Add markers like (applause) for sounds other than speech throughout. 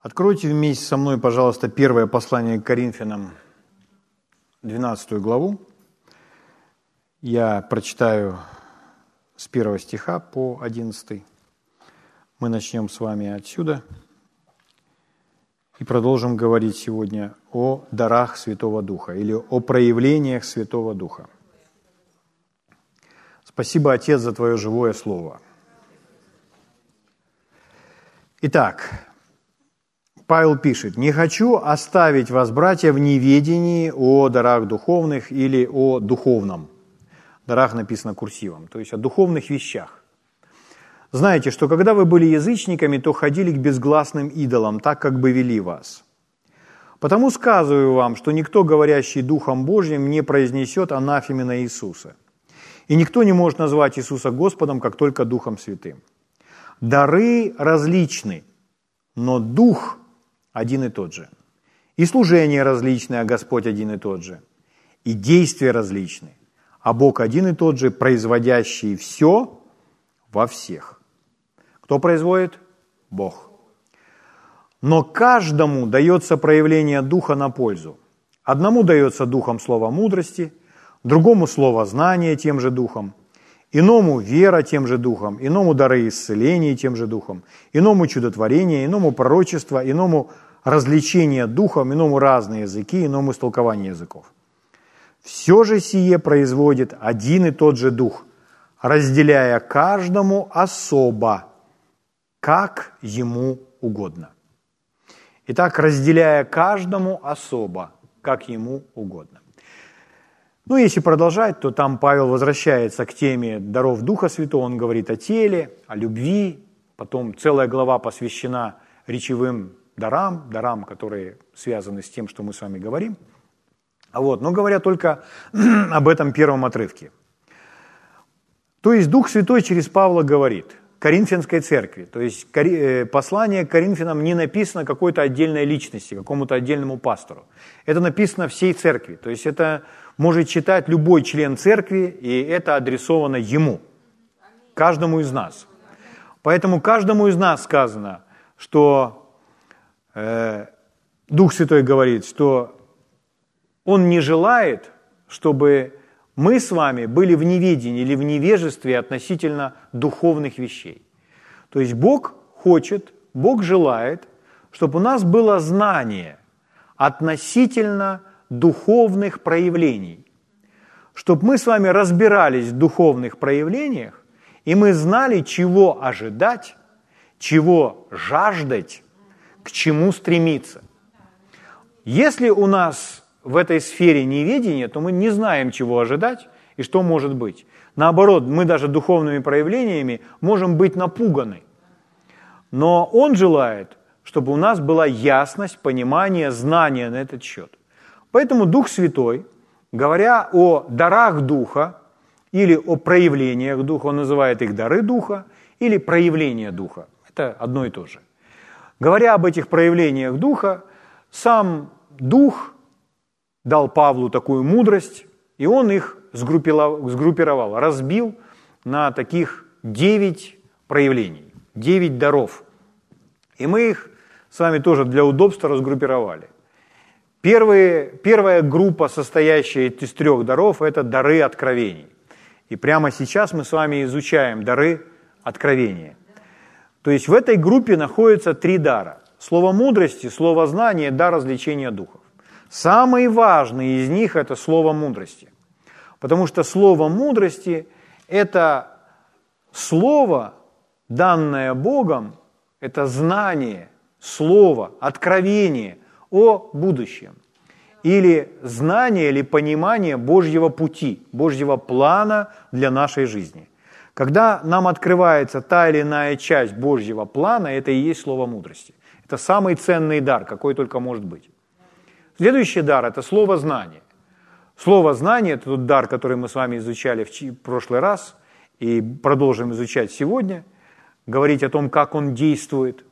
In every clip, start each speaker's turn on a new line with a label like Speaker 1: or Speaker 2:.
Speaker 1: Откройте вместе со мной, пожалуйста, первое послание к Коринфянам, 12 главу. Я прочитаю с первого стиха по 11. Мы начнем с вами отсюда и продолжим говорить сегодня о дарах Святого Духа или о проявлениях Святого Духа. Спасибо, Отец, за Твое живое Слово. Итак, Павел пишет, «Не хочу оставить вас, братья, в неведении о дарах духовных или о духовном». Дарах написано курсивом, то есть о духовных вещах. Знаете, что когда вы были язычниками, то ходили к безгласным идолам, так как бы вели вас. Потому сказываю вам, что никто, говорящий Духом Божьим, не произнесет анафеме на Иисуса. И никто не может назвать Иисуса Господом, как только Духом Святым. Дары различны, но Дух один и тот же. И служение различное, а Господь один и тот же. И действия различны, а Бог один и тот же, производящий все во всех. Кто производит? Бог. Но каждому дается проявление Духа на пользу. Одному дается Духом слово мудрости, другому слово знания тем же Духом, иному вера тем же Духом, иному дары исцеления тем же Духом, иному чудотворение, иному пророчество, иному развлечение духом, иному разные языки, иному истолкование языков. Все же сие производит один и тот же дух, разделяя каждому особо, как ему угодно. Итак, разделяя каждому особо, как ему угодно. Ну, если продолжать, то там Павел возвращается к теме даров Духа Святого, он говорит о теле, о любви, потом целая глава посвящена речевым дарам, дарам, которые связаны с тем, что мы с вами говорим. Вот, но говоря только (clears throat) об этом первом отрывке. То есть Дух Святой через Павла говорит Коринфянской церкви, то есть э, послание к Коринфянам не написано какой-то отдельной личности, какому-то отдельному пастору. Это написано всей церкви, то есть это может читать любой член церкви, и это адресовано ему, каждому из нас. Поэтому каждому из нас сказано, что Дух Святой говорит, что Он не желает, чтобы мы с вами были в неведении или в невежестве относительно духовных вещей. То есть Бог хочет, Бог желает, чтобы у нас было знание относительно духовных проявлений, чтобы мы с вами разбирались в духовных проявлениях, и мы знали, чего ожидать, чего жаждать, к чему стремиться. Если у нас в этой сфере неведение, то мы не знаем, чего ожидать и что может быть. Наоборот, мы даже духовными проявлениями можем быть напуганы. Но Он желает, чтобы у нас была ясность, понимание, знание на этот счет. Поэтому Дух Святой, говоря о дарах Духа или о проявлениях Духа, он называет их дары Духа или проявление Духа. Это одно и то же. Говоря об этих проявлениях Духа, сам Дух дал Павлу такую мудрость, и он их сгруппировал, разбил на таких девять проявлений, девять даров. И мы их с вами тоже для удобства разгруппировали. Первые, первая группа, состоящая из трех даров, это дары откровений. И прямо сейчас мы с вами изучаем дары откровения – то есть в этой группе находятся три дара. Слово мудрости, слово знания, дар развлечения духов. Самый важный из них – это слово мудрости. Потому что слово мудрости – это слово, данное Богом, это знание, слово, откровение о будущем. Или знание, или понимание Божьего пути, Божьего плана для нашей жизни – когда нам открывается та или иная часть Божьего плана, это и есть слово мудрости. Это самый ценный дар, какой только может быть. Следующий дар – это слово знания. Слово знания – это тот дар, который мы с вами изучали в прошлый раз и продолжим изучать сегодня, говорить о том, как он действует.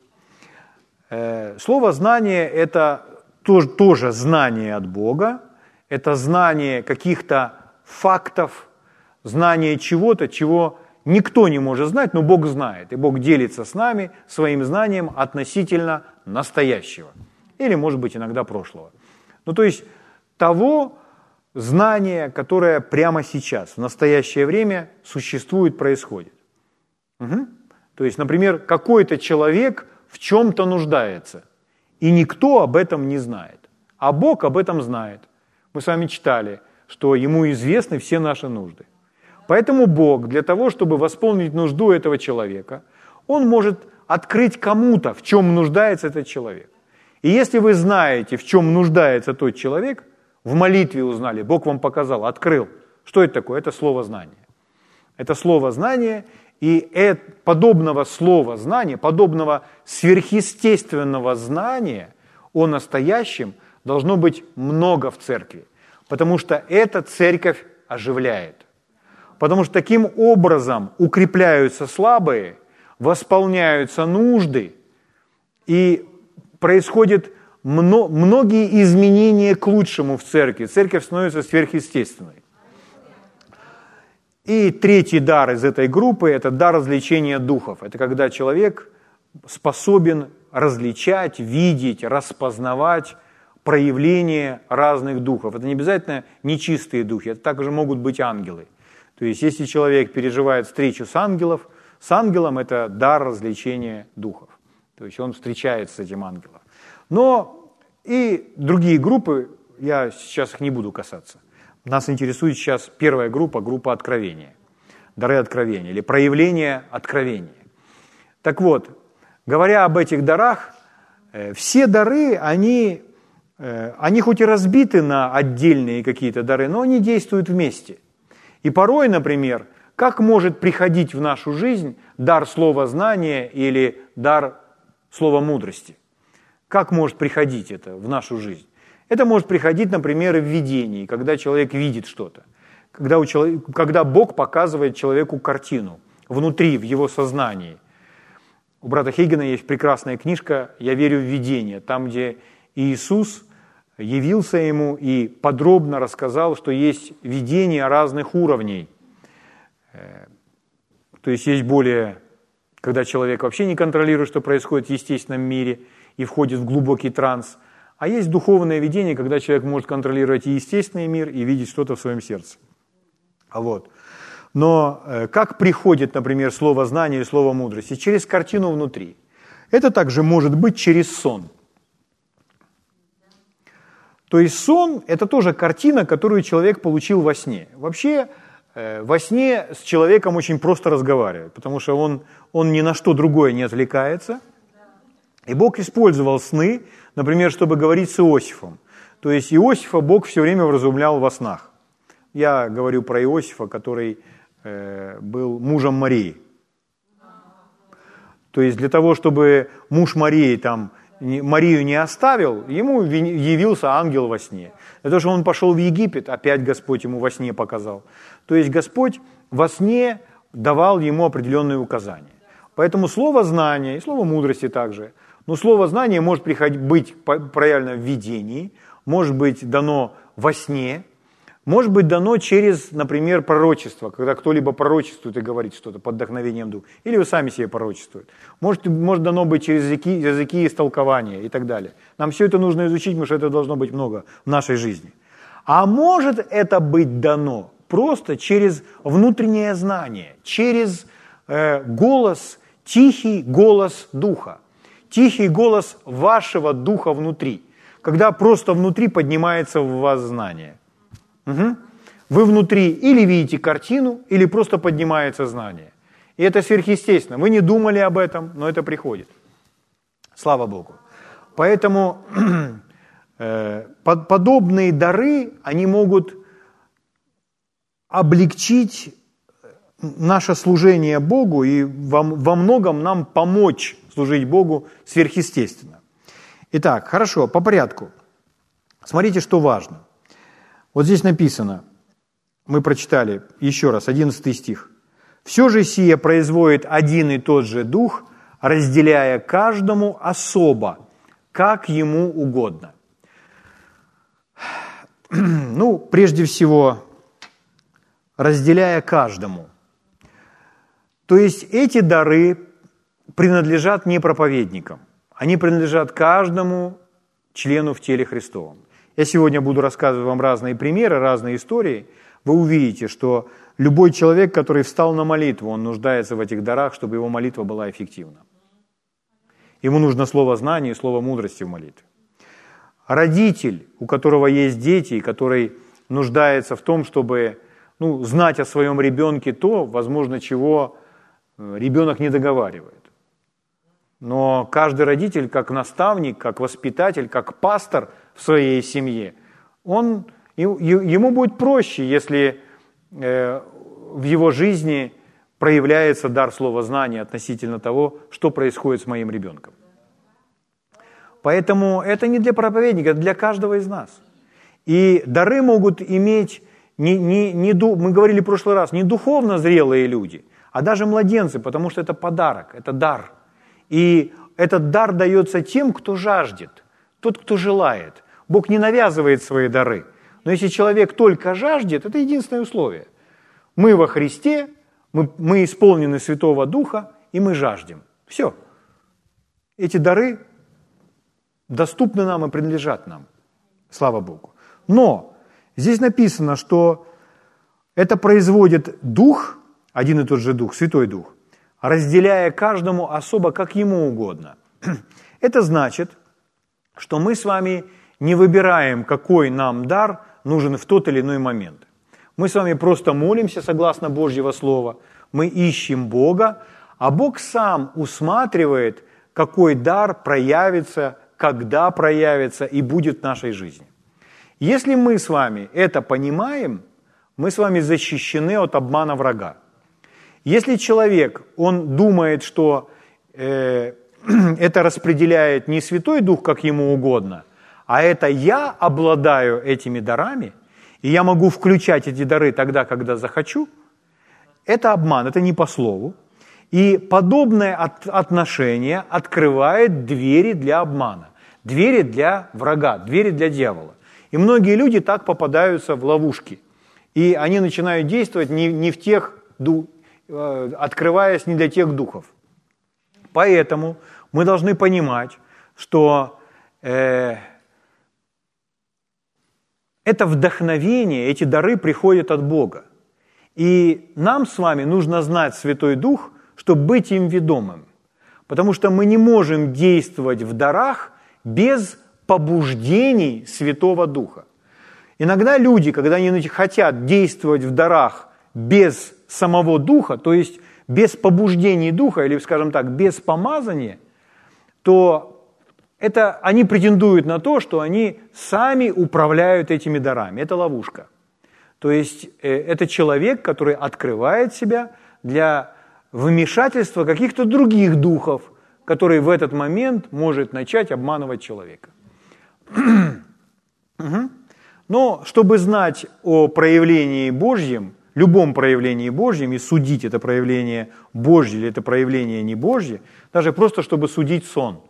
Speaker 1: Э, слово знание – это тоже знание от Бога, это знание каких-то фактов, знание чего-то, чего Никто не может знать, но Бог знает. И Бог делится с нами своим знанием относительно настоящего. Или, может быть, иногда прошлого. Ну, то есть того знания, которое прямо сейчас, в настоящее время существует, происходит. Угу. То есть, например, какой-то человек в чем-то нуждается, и никто об этом не знает. А Бог об этом знает. Мы с вами читали, что Ему известны все наши нужды. Поэтому Бог для того, чтобы восполнить нужду этого человека, Он может открыть кому-то, в чем нуждается этот человек. И если вы знаете, в чем нуждается тот человек, в молитве узнали, Бог вам показал, открыл. Что это такое? Это слово знания. Это слово знания, и это, подобного слова знания, подобного сверхъестественного знания о настоящем должно быть много в церкви, потому что эта церковь оживляет. Потому что таким образом укрепляются слабые, восполняются нужды, и происходят многие изменения к лучшему в церкви. Церковь становится сверхъестественной. И третий дар из этой группы – это дар развлечения духов. Это когда человек способен различать, видеть, распознавать проявление разных духов. Это не обязательно нечистые духи, это также могут быть ангелы. То есть если человек переживает встречу с ангелов, с ангелом это дар развлечения духов. То есть он встречается с этим ангелом. Но и другие группы, я сейчас их не буду касаться. Нас интересует сейчас первая группа, группа откровения. Дары откровения или проявление откровения. Так вот, говоря об этих дарах, э, все дары, они, э, они хоть и разбиты на отдельные какие-то дары, но они действуют вместе. И порой, например, как может приходить в нашу жизнь дар слова знания или дар слова мудрости? Как может приходить это в нашу жизнь? Это может приходить, например, в видении, когда человек видит что-то. Когда, у человека, когда Бог показывает человеку картину внутри, в его сознании. У брата Хейгена есть прекрасная книжка «Я верю в видение», там, где Иисус явился ему и подробно рассказал, что есть видения разных уровней. Э, то есть есть более, когда человек вообще не контролирует, что происходит в естественном мире – и входит в глубокий транс. А есть духовное видение, когда человек может контролировать и естественный мир, и видеть что-то в своем сердце. Вот. Но э, как приходит, например, слово знания и слово мудрости? Через картину внутри. Это также может быть через сон. То есть сон – это тоже картина, которую человек получил во сне. Вообще, э, во сне с человеком очень просто разговаривать, потому что он, он ни на что другое не отвлекается – и Бог использовал сны, например, чтобы говорить с Иосифом. То есть Иосифа Бог все время вразумлял во снах. Я говорю про Иосифа, который э, был мужем Марии. То есть для того, чтобы муж Марии там Марию не оставил, ему явился ангел во сне. Того, что он пошел в Египет, опять Господь ему во сне показал. То есть Господь во сне давал ему определенные указания. Поэтому слово знания и слово мудрости также – но слово знание может быть проявлено в видении, может быть дано во сне, может быть дано через, например, пророчество, когда кто-либо пророчествует и говорит что-то под вдохновением духа, или вы сами себе пророчествуют. Может, может дано быть через языки, языки истолкования и так далее. Нам все это нужно изучить, потому что это должно быть много в нашей жизни. А может это быть дано просто через внутреннее знание, через э, голос, тихий голос Духа тихий голос вашего духа внутри, когда просто внутри поднимается в вас знание. Угу. Вы внутри или видите картину, или просто поднимается знание. И это сверхъестественно. Вы не думали об этом, но это приходит. Слава Богу. Поэтому (clears throat) э, подобные дары, они могут облегчить наше служение Богу и во многом нам помочь служить Богу сверхъестественно. Итак, хорошо, по порядку. Смотрите, что важно. Вот здесь написано, мы прочитали еще раз, 11 стих. «Все же сие производит один и тот же Дух, разделяя каждому особо, как ему угодно». (clears throat) Ну, прежде всего, разделяя каждому. То есть эти дары принадлежат не проповедникам, Они принадлежат каждому члену в теле Христовом. Я сегодня буду рассказывать вам разные примеры, разные истории. Вы увидите, что любой человек, который встал на молитву, он нуждается в этих дарах, чтобы его молитва была эффективна. Ему нужно слово знания и слово мудрости в молитве. Родитель, у которого есть дети, который нуждается в том, чтобы ну, знать о своем ребенке то, возможно, чего э, ребенок не договаривает. Но каждый родитель, как наставник, как воспитатель, как пастор в своей семье, он, ему будет проще, если э, в его жизни проявляется дар слова знания относительно того, что происходит с моим ребенком. Поэтому это не для проповедника, это для каждого из нас. И дары могут иметь, не, не, не, мы говорили в прошлый раз, не духовно зрелые люди, а даже младенцы, потому что это подарок, это дар. И этот дар дается тем, кто жаждет, тот, кто желает. Бог не навязывает свои дары. Но если человек только жаждет, это единственное условие. Мы во Христе, мы, мы исполнены Святого Духа, и мы жаждем. Все. Эти дары доступны нам и принадлежат нам. Слава Богу. Но здесь написано, что это производит Дух, один и тот же Дух, Святой Дух, разделяя каждому особо, как ему угодно. (clears throat) Это значит, что мы с вами не выбираем, какой нам дар нужен в тот или иной момент. Мы с вами просто молимся согласно Божьего Слова, мы ищем Бога, а Бог сам усматривает, какой дар проявится, когда проявится и будет в нашей жизни. Если мы с вами это понимаем, мы с вами защищены от обмана врага. Если человек, он думает, что э, (clears throat) это распределяет не Святой Дух, как ему угодно, а это я обладаю этими дарами, и я могу включать эти дары тогда, когда захочу, это обман, это не по слову. И подобное от, отношение открывает двери для обмана, двери для врага, двери для дьявола. И многие люди так попадаются в ловушки. И они начинают действовать не, не в тех, э, открываясь не для тех духов. Поэтому мы должны понимать, что э, это вдохновение, эти дары приходят от Бога. И нам с вами нужно знать Святой Дух, чтобы быть им ведомым. Потому что мы не можем действовать в дарах без побуждений Святого Духа. Иногда люди, когда они хотят действовать в дарах без самого Духа, то есть без побуждений Духа, или, скажем так, без помазания, то это они претендуют на то, что они сами управляют этими дарами. Это ловушка. То есть э, это человек, который открывает себя для вмешательства каких-то других духов, который в этот момент может начать обманывать человека. (clears throat) Но чтобы знать о проявлении Божьем, любом проявлении Божьем и судить это проявление Божье или это проявление не Божье, даже просто чтобы судить сон,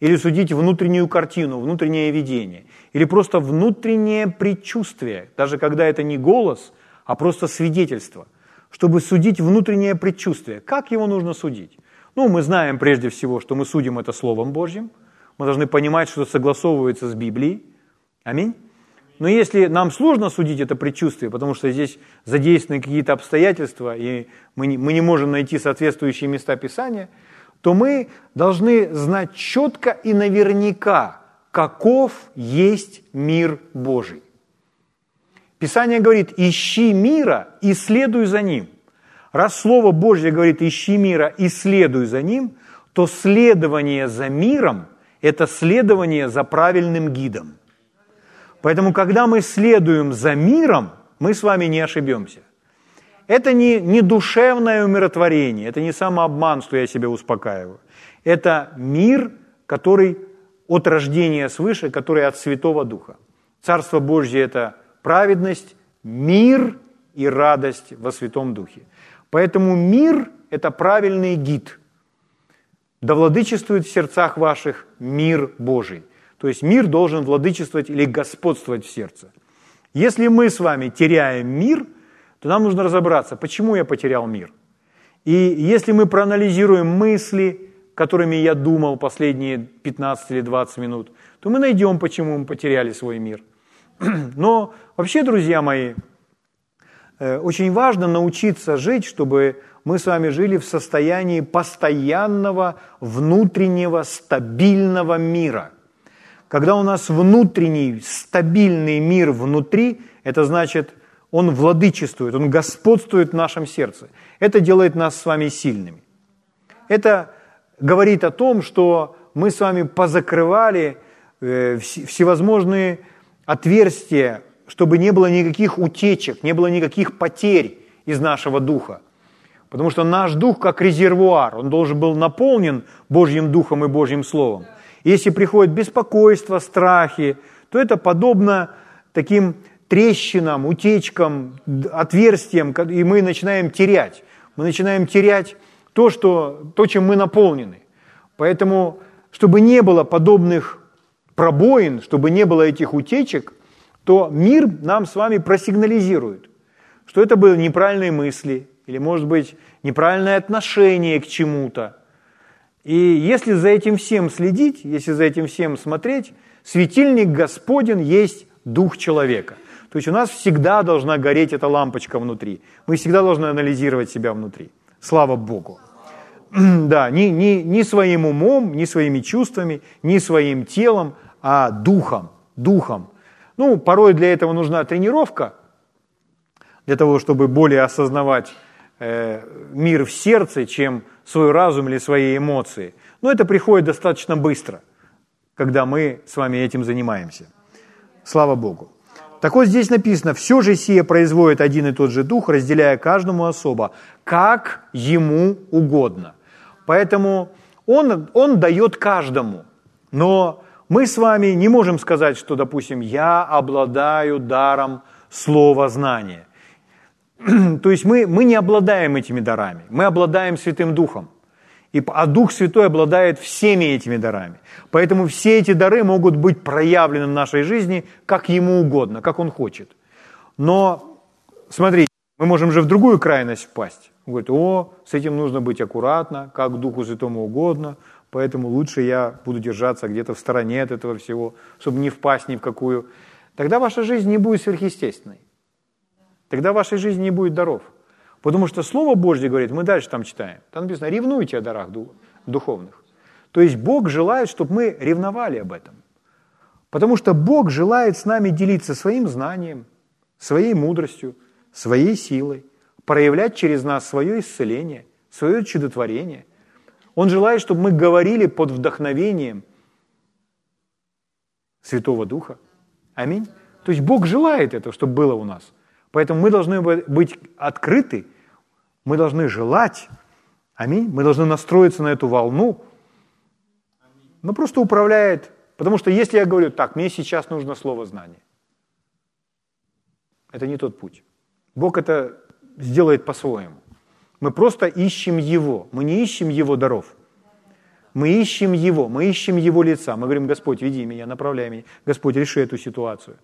Speaker 1: или судить внутреннюю картину, внутреннее видение, или просто внутреннее предчувствие, даже когда это не голос, а просто свидетельство, чтобы судить внутреннее предчувствие. Как его нужно судить? Ну, мы знаем прежде всего, что мы судим это Словом Божьим, мы должны понимать, что это согласовывается с Библией. Аминь. Но если нам сложно судить это предчувствие, потому что здесь задействованы какие-то обстоятельства, и мы не, мы не можем найти соответствующие места Писания, то мы должны знать четко и наверняка, каков есть мир Божий. Писание говорит, ищи мира и следуй за ним. Раз Слово Божье говорит, ищи мира и следуй за ним, то следование за миром – это следование за правильным гидом. Поэтому, когда мы следуем за миром, мы с вами не ошибемся. Это не, не душевное умиротворение, это не самообман, что я себя успокаиваю. Это мир, который от рождения свыше, который от Святого Духа. Царство Божье – это праведность, мир и радость во Святом Духе. Поэтому мир – это правильный гид. Да владычествует в сердцах ваших мир Божий. То есть мир должен владычествовать или господствовать в сердце. Если мы с вами теряем мир, то нам нужно разобраться, почему я потерял мир. И если мы проанализируем мысли, которыми я думал последние 15 или 20 минут, то мы найдем, почему мы потеряли свой мир. (clears throat) Но вообще, друзья мои, э, очень важно научиться жить, чтобы мы с вами жили в состоянии постоянного внутреннего стабильного мира. Когда у нас внутренний стабильный мир внутри, это значит, он владычествует, он господствует в нашем сердце. Это делает нас с вами сильными. Это говорит о том, что мы с вами позакрывали э, всевозможные отверстия, чтобы не было никаких утечек, не было никаких потерь из нашего духа. Потому что наш дух как резервуар, он должен был наполнен Божьим духом и Божьим словом. Если приходит беспокойство, страхи, то это подобно таким трещинам, утечкам, отверстиям, и мы начинаем терять. Мы начинаем терять то, что, то чем мы наполнены. Поэтому, чтобы не было подобных пробоин, чтобы не было этих утечек, то мир нам с вами просигнализирует, что это были неправильные мысли, или, может быть, неправильное отношение к чему-то. И если за этим всем следить, если за этим всем смотреть, светильник Господен есть дух человека. То есть у нас всегда должна гореть эта лампочка внутри. Мы всегда должны анализировать себя внутри. Слава Богу. (clears throat) Да, не, не, не своим умом, не своими чувствами, не своим телом, а духом. Духом. Ну, порой для этого нужна тренировка, для того, чтобы более осознавать Э, мир в сердце, чем свой разум или свои эмоции. Но это приходит достаточно быстро, когда мы с вами этим занимаемся. Слава Богу. Так вот здесь написано, все же сие производит один и тот же дух, разделяя каждому особо, как ему угодно. Поэтому он, он дает каждому. Но мы с вами не можем сказать, что, допустим, я обладаю даром слова знания. (clears throat) То есть мы, мы не обладаем этими дарами, мы обладаем Святым Духом. И, а Дух Святой обладает всеми этими дарами. Поэтому все эти дары могут быть проявлены в нашей жизни как Ему угодно, как Он хочет. Но, смотрите, мы можем же в другую крайность впасть. Он говорит, о, с этим нужно быть аккуратно, как Духу Святому угодно, поэтому лучше я буду держаться где-то в стороне от этого всего, чтобы не впасть ни в какую. Тогда ваша жизнь не будет сверхъестественной. Тогда в вашей жизни не будет даров. Потому что Слово Божье говорит, мы дальше там читаем, там написано, ревнуйте о дарах духовных. То есть Бог желает, чтобы мы ревновали об этом. Потому что Бог желает с нами делиться своим знанием, своей мудростью, своей силой, проявлять через нас свое исцеление, свое чудотворение. Он желает, чтобы мы говорили под вдохновением Святого Духа. Аминь. То есть Бог желает этого, чтобы было у нас. Поэтому мы должны быть открыты, мы должны желать, аминь, мы должны настроиться на эту волну. Но просто управляет, потому что если я говорю, так, мне сейчас нужно слово знания, это не тот путь. Бог это сделает по-своему. Мы просто ищем Его, мы не ищем Его даров. Мы ищем Его, мы ищем Его лица. Мы говорим, Господь, веди меня, направляй меня. Господь, реши эту ситуацию.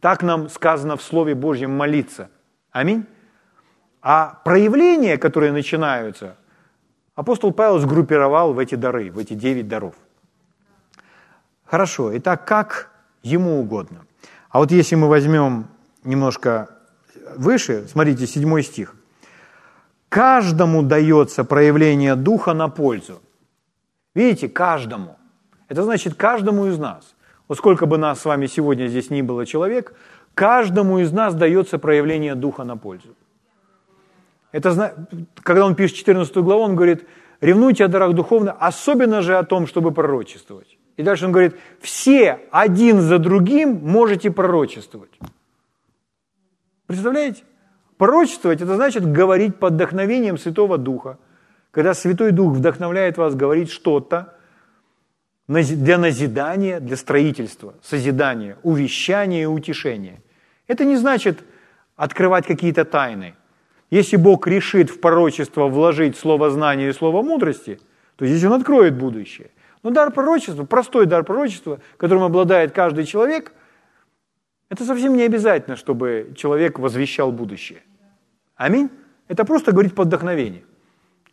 Speaker 1: Так нам сказано в Слове Божьем молиться. Аминь. А проявления, которые начинаются, апостол Павел сгруппировал в эти дары, в эти девять даров. Хорошо, итак, как ему угодно. А вот если мы возьмем немножко выше, смотрите, седьмой стих. Каждому дается проявление Духа на пользу. Видите, каждому. Это значит каждому из нас. Вот сколько бы нас с вами сегодня здесь ни было человек, каждому из нас дается проявление Духа на пользу. Это, когда он пишет 14 главу, он говорит, ревнуйте о дарах духовных, особенно же о том, чтобы пророчествовать. И дальше он говорит, все один за другим можете пророчествовать. Представляете? Пророчествовать – это значит говорить под вдохновением Святого Духа. Когда Святой Дух вдохновляет вас говорить что-то – для назидания, для строительства, созидания, увещания и утешения. Это не значит открывать какие-то тайны. Если Бог решит в пророчество вложить слово знания и слово мудрости, то здесь Он откроет будущее. Но дар пророчества, простой дар пророчества, которым обладает каждый человек, это совсем не обязательно, чтобы человек возвещал будущее. Аминь. Это просто говорить под вдохновение.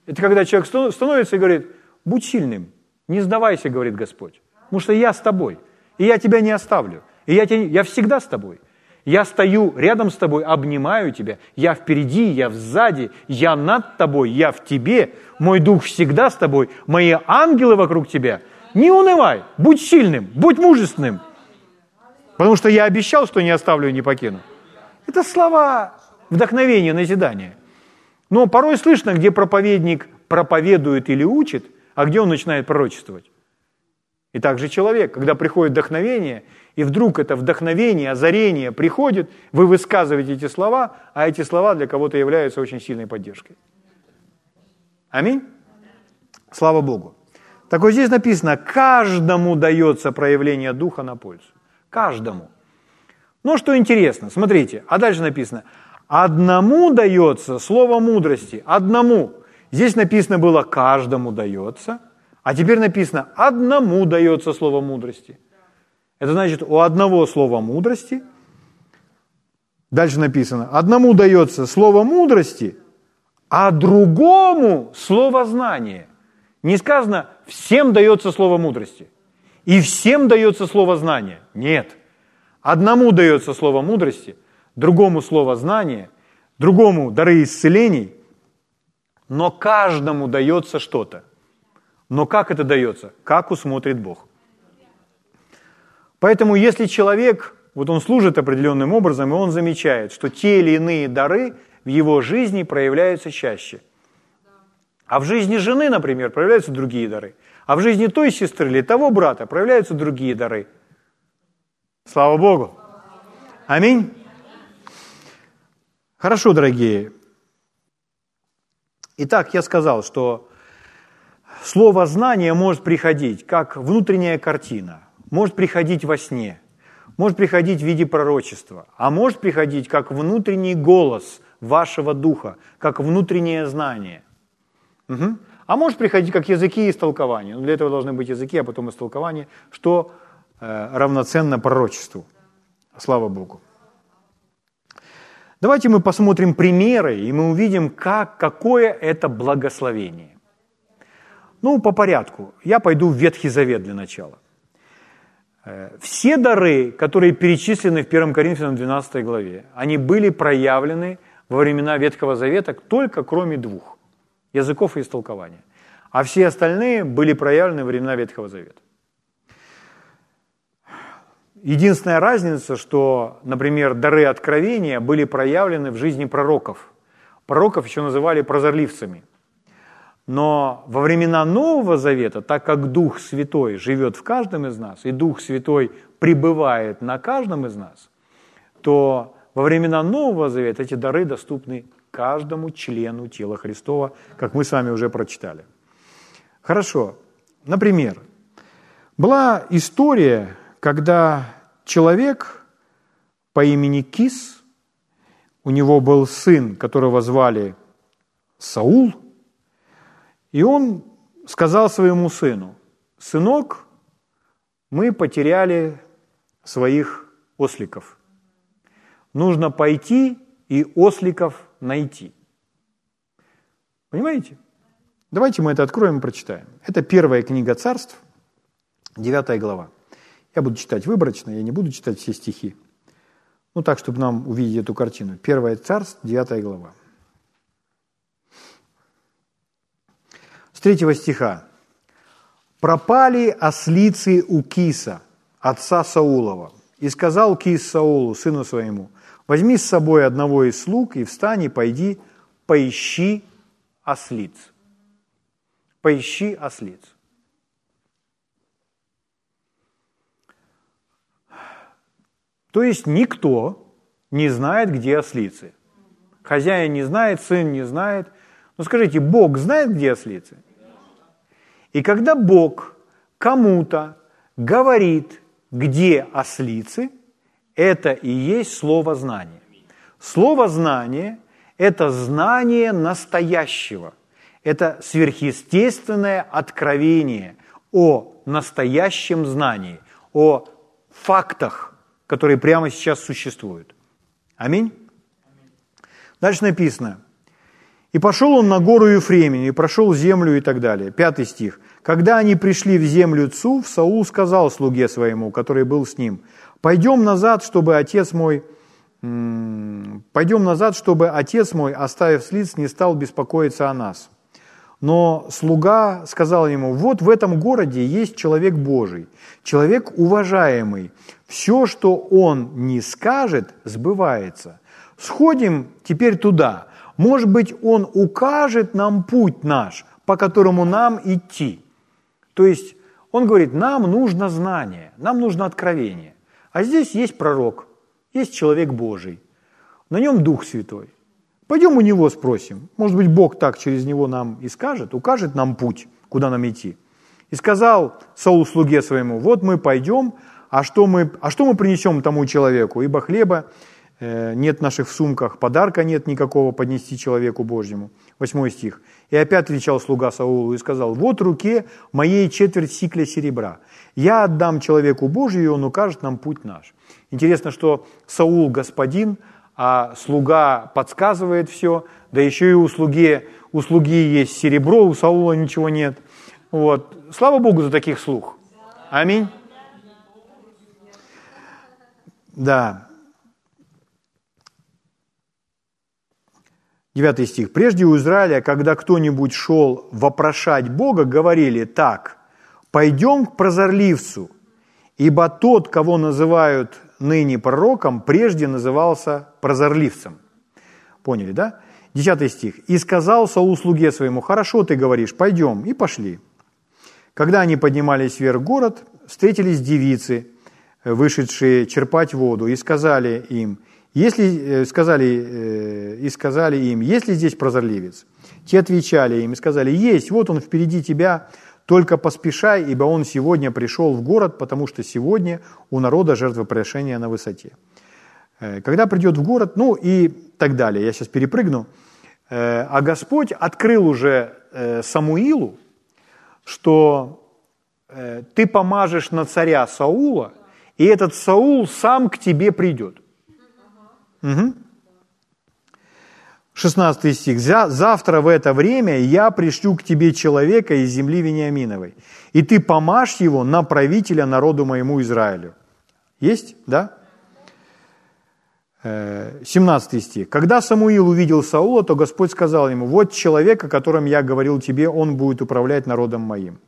Speaker 1: Это когда человек становится и говорит, будь сильным, не сдавайся, говорит Господь, потому что я с тобой, и я тебя не оставлю, и я, тебя, я всегда с тобой. Я стою рядом с тобой, обнимаю тебя. Я впереди, я сзади, я над тобой, я в тебе. Мой дух всегда с тобой. Мои ангелы вокруг тебя. Не унывай, будь сильным, будь мужественным. Потому что я обещал, что не оставлю и не покину. Это слова вдохновения, назидания. Но порой слышно, где проповедник проповедует или учит, а где он начинает пророчествовать. И также человек, когда приходит вдохновение, и вдруг это вдохновение, озарение приходит, вы высказываете эти слова, а эти слова для кого-то являются очень сильной поддержкой. Аминь? Слава Богу. Так вот здесь написано, каждому дается проявление Духа на пользу. Каждому. Но что интересно, смотрите, а дальше написано, одному дается слово мудрости, одному. Здесь написано было, каждому дается, а теперь написано, одному дается слово мудрости. Это значит, у одного слова мудрости, дальше написано, одному дается слово мудрости, а другому слово знания. Не сказано, всем дается слово мудрости, и всем дается слово знания. Нет. Одному дается слово мудрости, другому слово знания, другому дары исцелений, но каждому дается что-то. Но как это дается? Как усмотрит Бог. Поэтому если человек, вот он служит определенным образом, и он замечает, что те или иные дары в его жизни проявляются чаще. А в жизни жены, например, проявляются другие дары. А в жизни той сестры или того брата проявляются другие дары. Слава Богу. Аминь. Хорошо, дорогие. Итак, я сказал, что слово знание может приходить как внутренняя картина – может приходить во сне, может приходить в виде пророчества, а может приходить как внутренний голос вашего духа, как внутреннее знание. Угу. А может приходить как языки и истолкования. Ну, для этого должны быть языки, а потом истолкование, что э, равноценно пророчеству. Слава Богу. Давайте мы посмотрим примеры, и мы увидим, как, какое это благословение. Ну, по порядку. Я пойду в Ветхий Завет для начала. Э, все дары, которые перечислены в 1 Коринфянам 12 главе, они были проявлены во времена Ветхого Завета только кроме двух – языков и истолкования. А все остальные были проявлены во времена Ветхого Завета. Единственная разница, что, например, дары откровения были проявлены в жизни пророков. Пророков еще называли прозорливцами – но во времена Нового Завета, так как Дух Святой живет в каждом из нас, и Дух Святой пребывает на каждом из нас, то во времена Нового Завета эти дары доступны каждому члену тела Христова, как мы с вами уже прочитали. Хорошо. Например, была история, когда человек по имени Кис, у него был сын, которого звали Саул – и он сказал своему сыну, сынок, мы потеряли своих осликов. Нужно пойти и осликов найти. Понимаете? Давайте мы это откроем и прочитаем. Это первая книга царств, 9 глава. Я буду читать выборочно, я не буду читать все стихи. Ну так, чтобы нам увидеть эту картину. Первая царств, 9 глава. третьего стиха. «Пропали ослицы у Киса, отца Саулова. И сказал Кис Саулу, сыну своему, возьми с собой одного из слуг и встань и пойди, поищи ослиц. Поищи ослиц. То есть никто не знает, где ослицы. Хозяин не знает, сын не знает. Ну скажите, Бог знает, где ослицы? И когда Бог кому-то говорит, где ослицы, это и есть слово знание. Слово знание – это знание настоящего. Это сверхъестественное откровение о настоящем знании, о фактах, которые прямо сейчас существуют. Аминь? Дальше написано. И пошел он на гору Ефремию, и прошел землю и так далее. Пятый стих. Когда они пришли в землю Цув, Саул сказал слуге своему, который был с ним, «Пойдем назад, чтобы отец мой, пойдем назад, чтобы отец мой, оставив слиц, не стал беспокоиться о нас». Но слуга сказал ему, вот в этом городе есть человек Божий, человек уважаемый. Все, что он не скажет, сбывается. Сходим теперь туда. Может быть, он укажет нам путь наш, по которому нам идти. То есть он говорит, нам нужно знание, нам нужно откровение. А здесь есть пророк, есть человек Божий, на нем Дух Святой. Пойдем у него спросим. Может быть, Бог так через него нам и скажет, укажет нам путь, куда нам идти. И сказал Саул слуге своему, вот мы пойдем, а что мы, а что мы принесем тому человеку? Ибо хлеба э, нет в наших сумках, подарка нет никакого поднести человеку Божьему. Восьмой стих. И опять отвечал слуга Саулу и сказал, вот в руке моей четверть сикля серебра. Я отдам человеку Божию, и он укажет нам путь наш. Интересно, что Саул господин, а слуга подсказывает все, да еще и у слуги, у слуги есть серебро, у Саула ничего нет. Вот. Слава Богу за таких слуг. Аминь. Да. Девятый стих. «Прежде у Израиля, когда кто-нибудь шел вопрошать Бога, говорили так, пойдем к прозорливцу, ибо тот, кого называют ныне пророком, прежде назывался прозорливцем». Поняли, да? Десятый стих. «И сказал Саул слуге своему, хорошо ты говоришь, пойдем». И пошли. Когда они поднимались вверх город, встретились девицы, вышедшие черпать воду, и сказали им – если, э, сказали, э, и сказали им, есть ли здесь прозорливец? Те отвечали им и сказали, есть, вот он впереди тебя, только поспешай, ибо он сегодня пришел в город, потому что сегодня у народа жертвоприношение на высоте. Э, когда придет в город, ну и так далее, я сейчас перепрыгну. А Господь открыл уже Самуилу, что ты помажешь на царя Саула, и этот Саул сам к тебе придет. Угу. 16 стих. «Завтра в это время я пришлю к тебе человека из земли Вениаминовой, и ты помажь его на правителя народу моему Израилю». Есть? Да? 17 э, стих. «Когда Самуил увидел Саула, то Господь сказал ему, вот человек, о котором я говорил тебе, он будет управлять народом моим».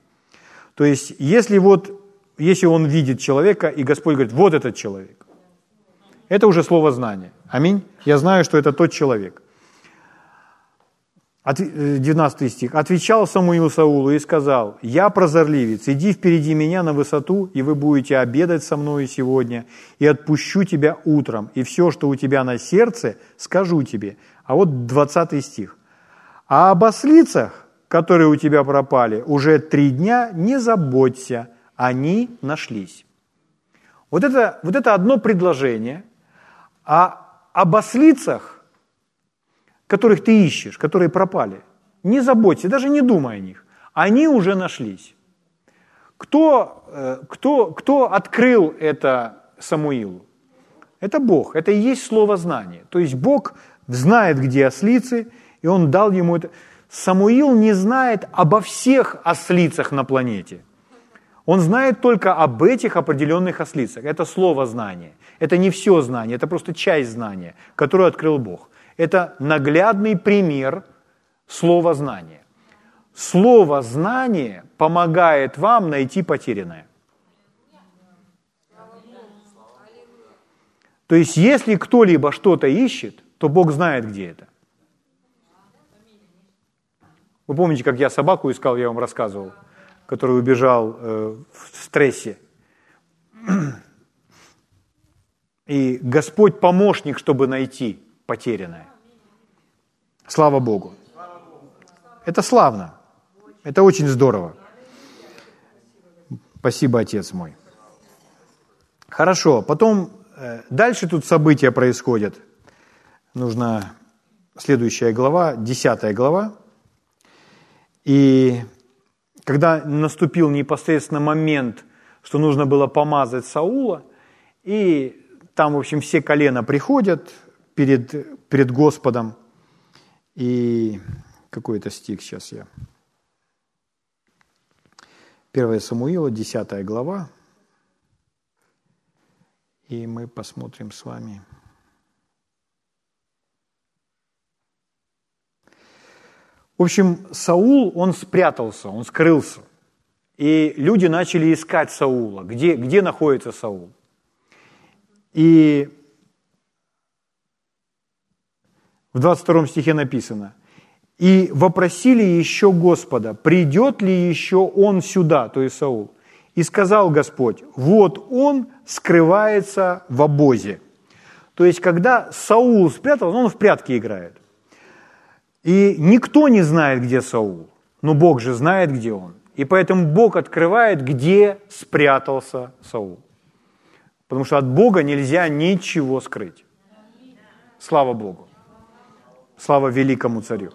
Speaker 1: То есть, если вот, если он видит человека, и Господь говорит, вот этот человек, это уже слово знания. Аминь. Я знаю, что это тот человек. 19 э, стих. «Отвечал Самуил Саулу и сказал, «Я прозорливец, иди впереди меня на высоту, и вы будете обедать со мною сегодня, и отпущу тебя утром, и все, что у тебя на сердце, скажу тебе». А вот 20 стих. «А об ослицах, которые у тебя пропали, уже три дня не заботься, они нашлись». Вот это, вот это одно предложение – а об ослицах, которых ты ищешь, которые пропали, не заботься, даже не думай о них. Они уже нашлись. Кто, э, кто, кто открыл это Самуилу? Это Бог, это и есть слово знания. То есть Бог знает, где ослицы, и Он дал ему это. Самуил не знает обо всех ослицах на планете – он знает только об этих определенных ослицах. Это слово знания. Это не все знание, это просто часть знания, которую открыл Бог. Это наглядный пример слова знания. Слово знание помогает вам найти потерянное. То есть, если кто-либо что-то ищет, то Бог знает, где это. Вы помните, как я собаку искал, я вам рассказывал – который убежал э, в стрессе. И Господь помощник, чтобы найти потерянное. Слава Богу. Это славно. Это очень здорово. Спасибо, Отец мой. Хорошо, потом э, дальше тут события происходят. Нужно следующая глава, десятая глава. И когда наступил непосредственно момент, что нужно было помазать Саула, и там, в общем, все колено приходят перед, перед Господом, И какой-то стих сейчас я. 1 Самуила, 10 глава. И мы посмотрим с вами. В общем, Саул, он спрятался, он скрылся. И люди начали искать Саула, где, где находится Саул. И в 22 стихе написано, «И вопросили еще Господа, придет ли еще он сюда, то есть Саул. И сказал Господь, вот он скрывается в обозе». То есть, когда Саул спрятался, он в прятки играет. И никто не знает, где Саул, но Бог же знает, где он. И поэтому Бог открывает, где спрятался Саул. Потому что от Бога нельзя ничего скрыть. Слава Богу. Слава великому царю.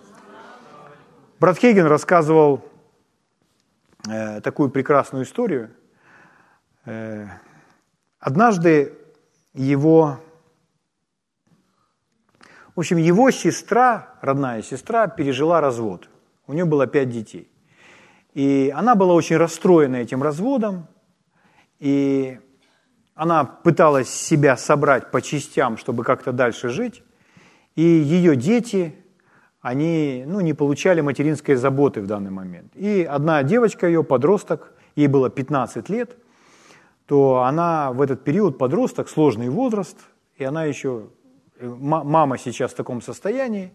Speaker 1: Брат Хейген рассказывал э, такую прекрасную историю. Э, однажды его в общем, его сестра, родная сестра, пережила развод. У нее было пять детей. И она была очень расстроена этим разводом, и она пыталась себя собрать по частям, чтобы как-то дальше жить, и ее дети, они ну, не получали материнской заботы в данный момент. И одна девочка ее, подросток, ей было 15 лет, то она в этот период подросток, сложный возраст, и она еще мама сейчас в таком состоянии,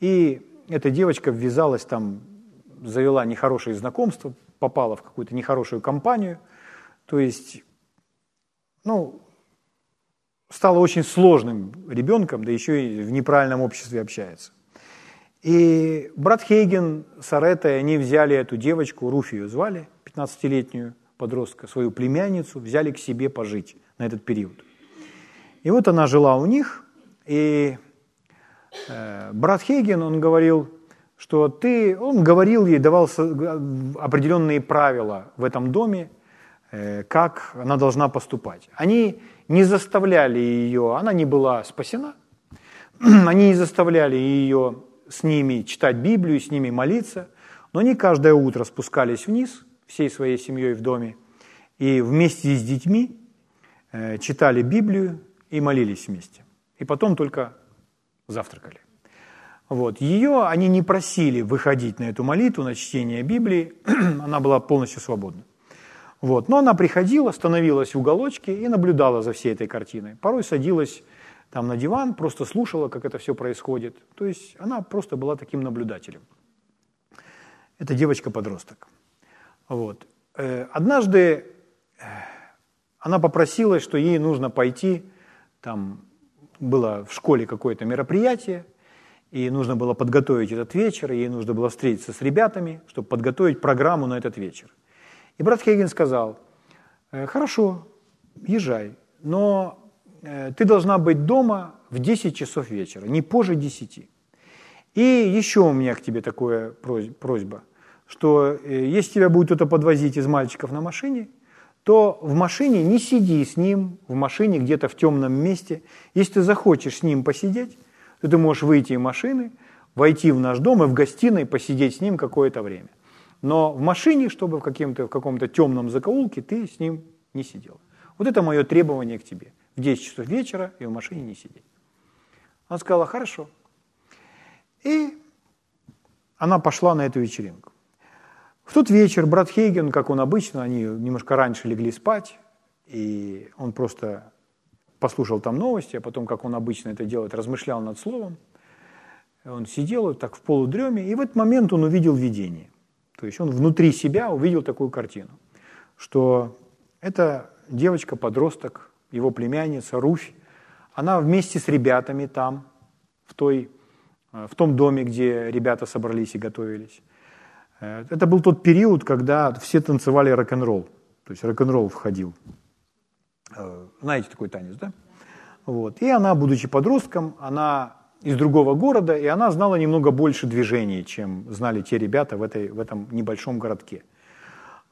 Speaker 1: и эта девочка ввязалась там, завела нехорошие знакомства, попала в какую-то нехорошую компанию, то есть, ну, стала очень сложным ребенком, да еще и в неправильном обществе общается. И брат Хейген с Аретой, они взяли эту девочку, Руфию звали, 15-летнюю подростка, свою племянницу, взяли к себе пожить на этот период. И вот она жила у них, и э, брат Хейген, он говорил, что ты, он говорил ей, давал определенные правила в этом доме, э, как она должна поступать. Они не заставляли ее, она не была спасена, (clears throat) они не заставляли ее с ними читать Библию, с ними молиться, но они каждое утро спускались вниз всей своей семьей в доме и вместе с детьми э, читали Библию и молились вместе и потом только завтракали. Вот. Ее они не просили выходить на эту молитву, на чтение Библии, (clears throat) она была полностью свободна. Вот. Но она приходила, становилась в уголочке и наблюдала за всей этой картиной. Порой садилась там на диван, просто слушала, как это все происходит. То есть она просто была таким наблюдателем. Это девочка-подросток. Вот. Э, однажды э, она попросила, что ей нужно пойти там было в школе какое-то мероприятие, и нужно было подготовить этот вечер, ей нужно было встретиться с ребятами, чтобы подготовить программу на этот вечер. И брат Хейген сказал, «Э, хорошо, езжай, но э, ты должна быть дома в 10 часов вечера, не позже 10. И еще у меня к тебе такая просьба, что э, если тебя будет кто-то подвозить из мальчиков на машине – то в машине не сиди с ним, в машине где-то в темном месте. Если ты захочешь с ним посидеть, то ты можешь выйти из машины, войти в наш дом и в гостиной посидеть с ним какое-то время. Но в машине, чтобы в, каком-то, в каком-то темном закоулке, ты с ним не сидел. Вот это мое требование к тебе. В 10 часов вечера и в машине не сидеть. Она сказала, хорошо. И она пошла на эту вечеринку. В тот вечер брат Хейген, как он обычно, они немножко раньше легли спать, и он просто послушал там новости, а потом, как он обычно это делает, размышлял над словом. Он сидел так в полудреме, и в этот момент он увидел видение. То есть он внутри себя увидел такую картину, что эта девочка-подросток, его племянница Руфь, она вместе с ребятами там, в, той, в том доме, где ребята собрались и готовились, Э, это был тот период, когда все танцевали рок-н-ролл. То есть рок-н-ролл входил. Э, знаете такой танец, да? Вот. И она, будучи подростком, она из другого города, и она знала немного больше движений, чем знали те ребята в, этой, в этом небольшом городке.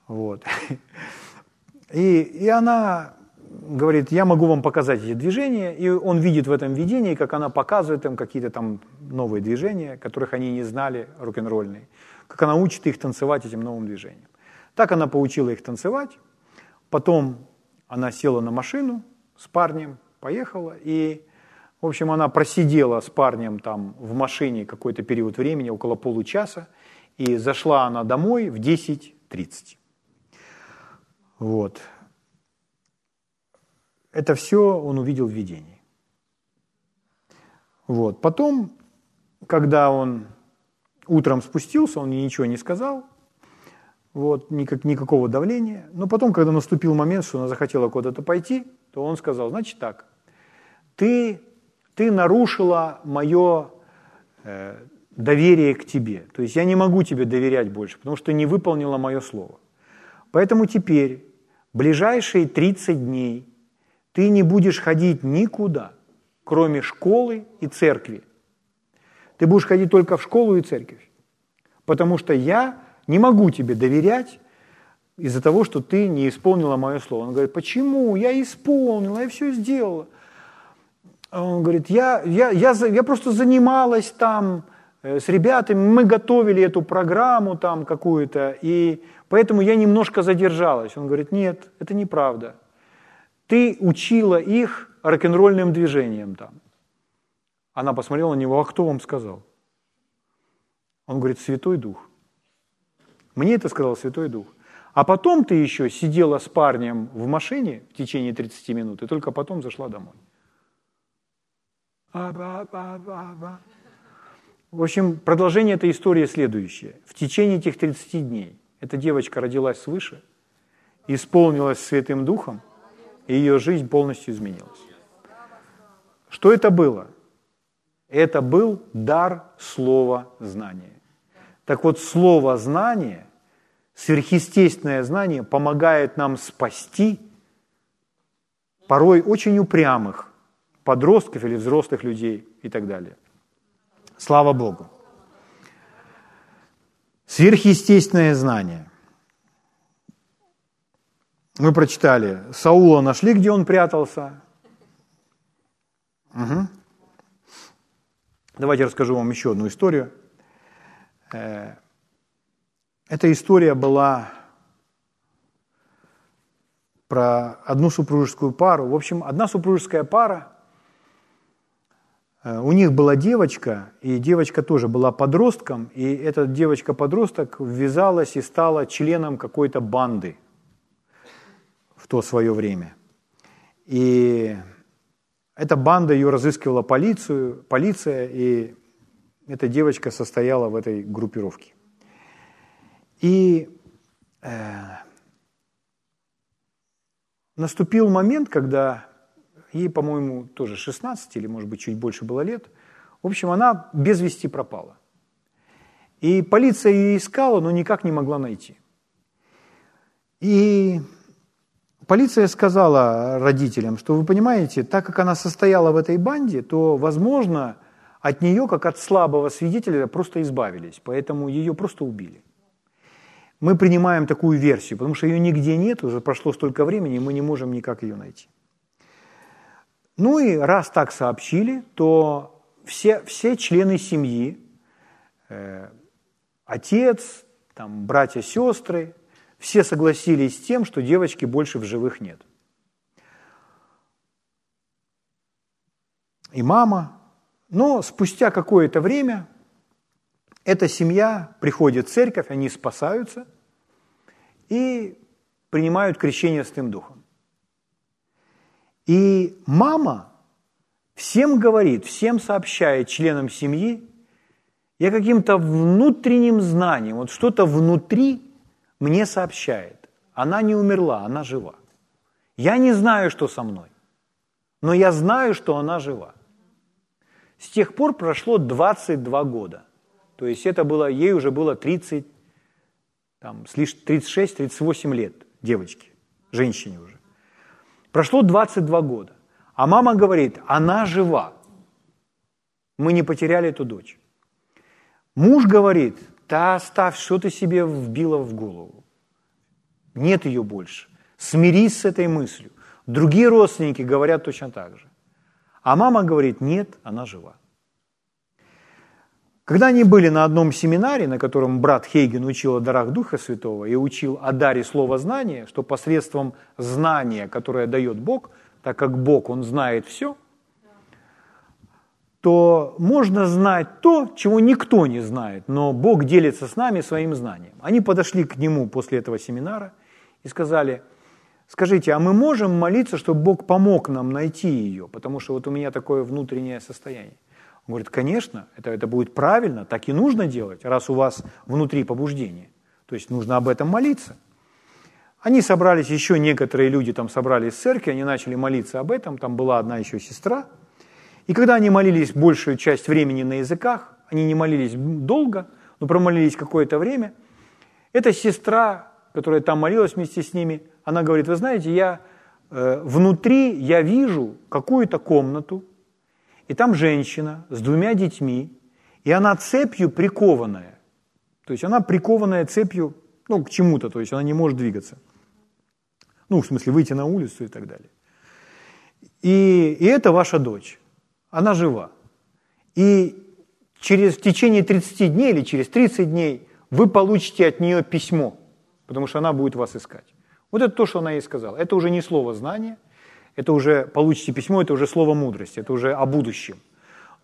Speaker 1: Вот. (laughs) И, и она говорит, я могу вам показать эти движения, и он видит в этом видении, как она показывает им какие-то там новые движения, которых они не знали, рок-н-ролльные, как она учит их танцевать этим новым движением. Так она поучила их танцевать, потом она села на машину с парнем, поехала, и, в общем, она просидела с парнем там в машине какой-то период времени, около получаса, и зашла она домой в 10.30. Вот. Это все он увидел в видении. Вот. Потом, когда он утром спустился, он ей ничего не сказал, вот, никак, никакого давления. Но потом, когда наступил момент, что она захотела куда-то пойти, то он сказал, значит так, ты, ты нарушила мое э, доверие к тебе. То есть я не могу тебе доверять больше, потому что не выполнила мое слово. Поэтому теперь, ближайшие 30 дней, ты не будешь ходить никуда, кроме школы и церкви. Ты будешь ходить только в школу и церковь. Потому что я не могу тебе доверять из-за того, что ты не исполнила мое слово. Он говорит, почему? Я исполнила, я все сделала. Он говорит, я, я, я, я просто занималась там э, с ребятами, мы готовили эту программу там какую-то, и поэтому я немножко задержалась. Он говорит, нет, это неправда. Ты учила их рок-н-ролльным движением там. Она посмотрела на него, а кто вам сказал? Он говорит, Святой Дух. Мне это сказал Святой Дух. А потом ты еще сидела с парнем в машине в течение 30 минут, и только потом зашла домой. В общем, продолжение этой истории следующее. В течение этих 30 дней эта девочка родилась свыше, исполнилась Святым Духом, и ее жизнь полностью изменилась. Что это было? Это был дар слова знания. Так вот, слово знание, сверхъестественное знание помогает нам спасти порой очень упрямых подростков или взрослых людей и так далее. Слава Богу. Сверхъестественное знание. Мы прочитали, Саула нашли, где он прятался. Угу. Давайте расскажу вам еще одну историю. Э, эта история была про одну супружескую пару. В общем, одна супружеская пара, у них была девочка, и девочка тоже была подростком, и эта девочка-подросток ввязалась и стала членом какой-то банды в то свое время. И эта банда ее разыскивала полицию, полиция, и эта девочка состояла в этой группировке. И э, наступил момент, когда ей, по-моему, тоже 16 или, может быть, чуть больше было лет. В общем, она без вести пропала. И полиция ее искала, но никак не могла найти. И полиция сказала родителям, что вы понимаете, так как она состояла в этой банде, то, возможно, от нее, как от слабого свидетеля, просто избавились, поэтому ее просто убили. Мы принимаем такую версию, потому что ее нигде нет, уже прошло столько времени, и мы не можем никак ее найти. Ну и раз так сообщили, то все, все члены семьи, э, отец, там, братья, сестры, все согласились с тем, что девочки больше в живых нет. И мама. Но спустя какое-то время эта семья приходит в церковь, они спасаются и принимают крещение Святым Духом. И мама всем говорит, всем сообщает членам семьи, я каким-то внутренним знанием, вот что-то внутри мне сообщает, она не умерла, она жива. Я не знаю, что со мной, но я знаю, что она жива. С тех пор прошло 22 года. То есть это было, ей уже было 30, там, 36-38 лет девочке, женщине уже. Прошло 22 года. А мама говорит, она жива. Мы не потеряли эту дочь. Муж говорит, да оставь, что ты себе вбила в голову. Нет ее больше. Смирись с этой мыслью. Другие родственники говорят точно так же. А мама говорит, нет, она жива. Когда они были на одном семинаре, на котором брат Хейген учил о дарах Духа Святого и учил о даре слова знания, что посредством знания, которое дает Бог, так как Бог, Он знает все, то можно знать то, чего никто не знает, но Бог делится с нами своим знанием. Они подошли к Нему после этого семинара и сказали, скажите, а мы можем молиться, чтобы Бог помог нам найти ее, потому что вот у меня такое внутреннее состояние. Он говорит, конечно, это, это будет правильно, так и нужно делать, раз у вас внутри побуждение. То есть нужно об этом молиться. Они собрались, еще некоторые люди там собрались в церкви, они начали молиться об этом, там была одна еще сестра. И когда они молились большую часть времени на языках, они не молились долго, но промолились какое-то время, эта сестра, которая там молилась вместе с ними, она говорит, вы знаете, я э, внутри я вижу какую-то комнату, и там женщина с двумя детьми, и она цепью прикованная. То есть она прикованная цепью ну, к чему-то, то есть она не может двигаться. Ну, в смысле, выйти на улицу и так далее. И, и это ваша дочь. Она жива. И через в течение 30 дней или через 30 дней вы получите от нее письмо, потому что она будет вас искать. Вот это то, что она ей сказала. Это уже не слово знания – это уже получите письмо, это уже слово мудрости, это уже о будущем.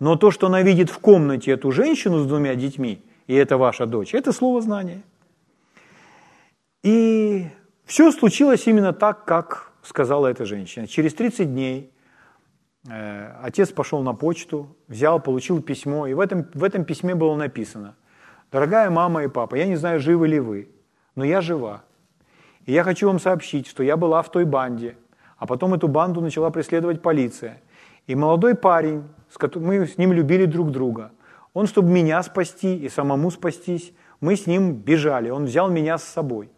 Speaker 1: Но то, что она видит в комнате эту женщину с двумя детьми, и это ваша дочь, это слово знания. И все случилось именно так, как сказала эта женщина. Через 30 дней э, отец пошел на почту, взял, получил письмо, и в этом, в этом письме было написано, «Дорогая мама и папа, я не знаю, живы ли вы, но я жива. И я хочу вам сообщить, что я была в той банде – а потом эту банду начала преследовать полиция. И молодой парень, мы с ним любили друг друга, он, чтобы меня спасти и самому спастись, мы с ним бежали, он взял меня с собой.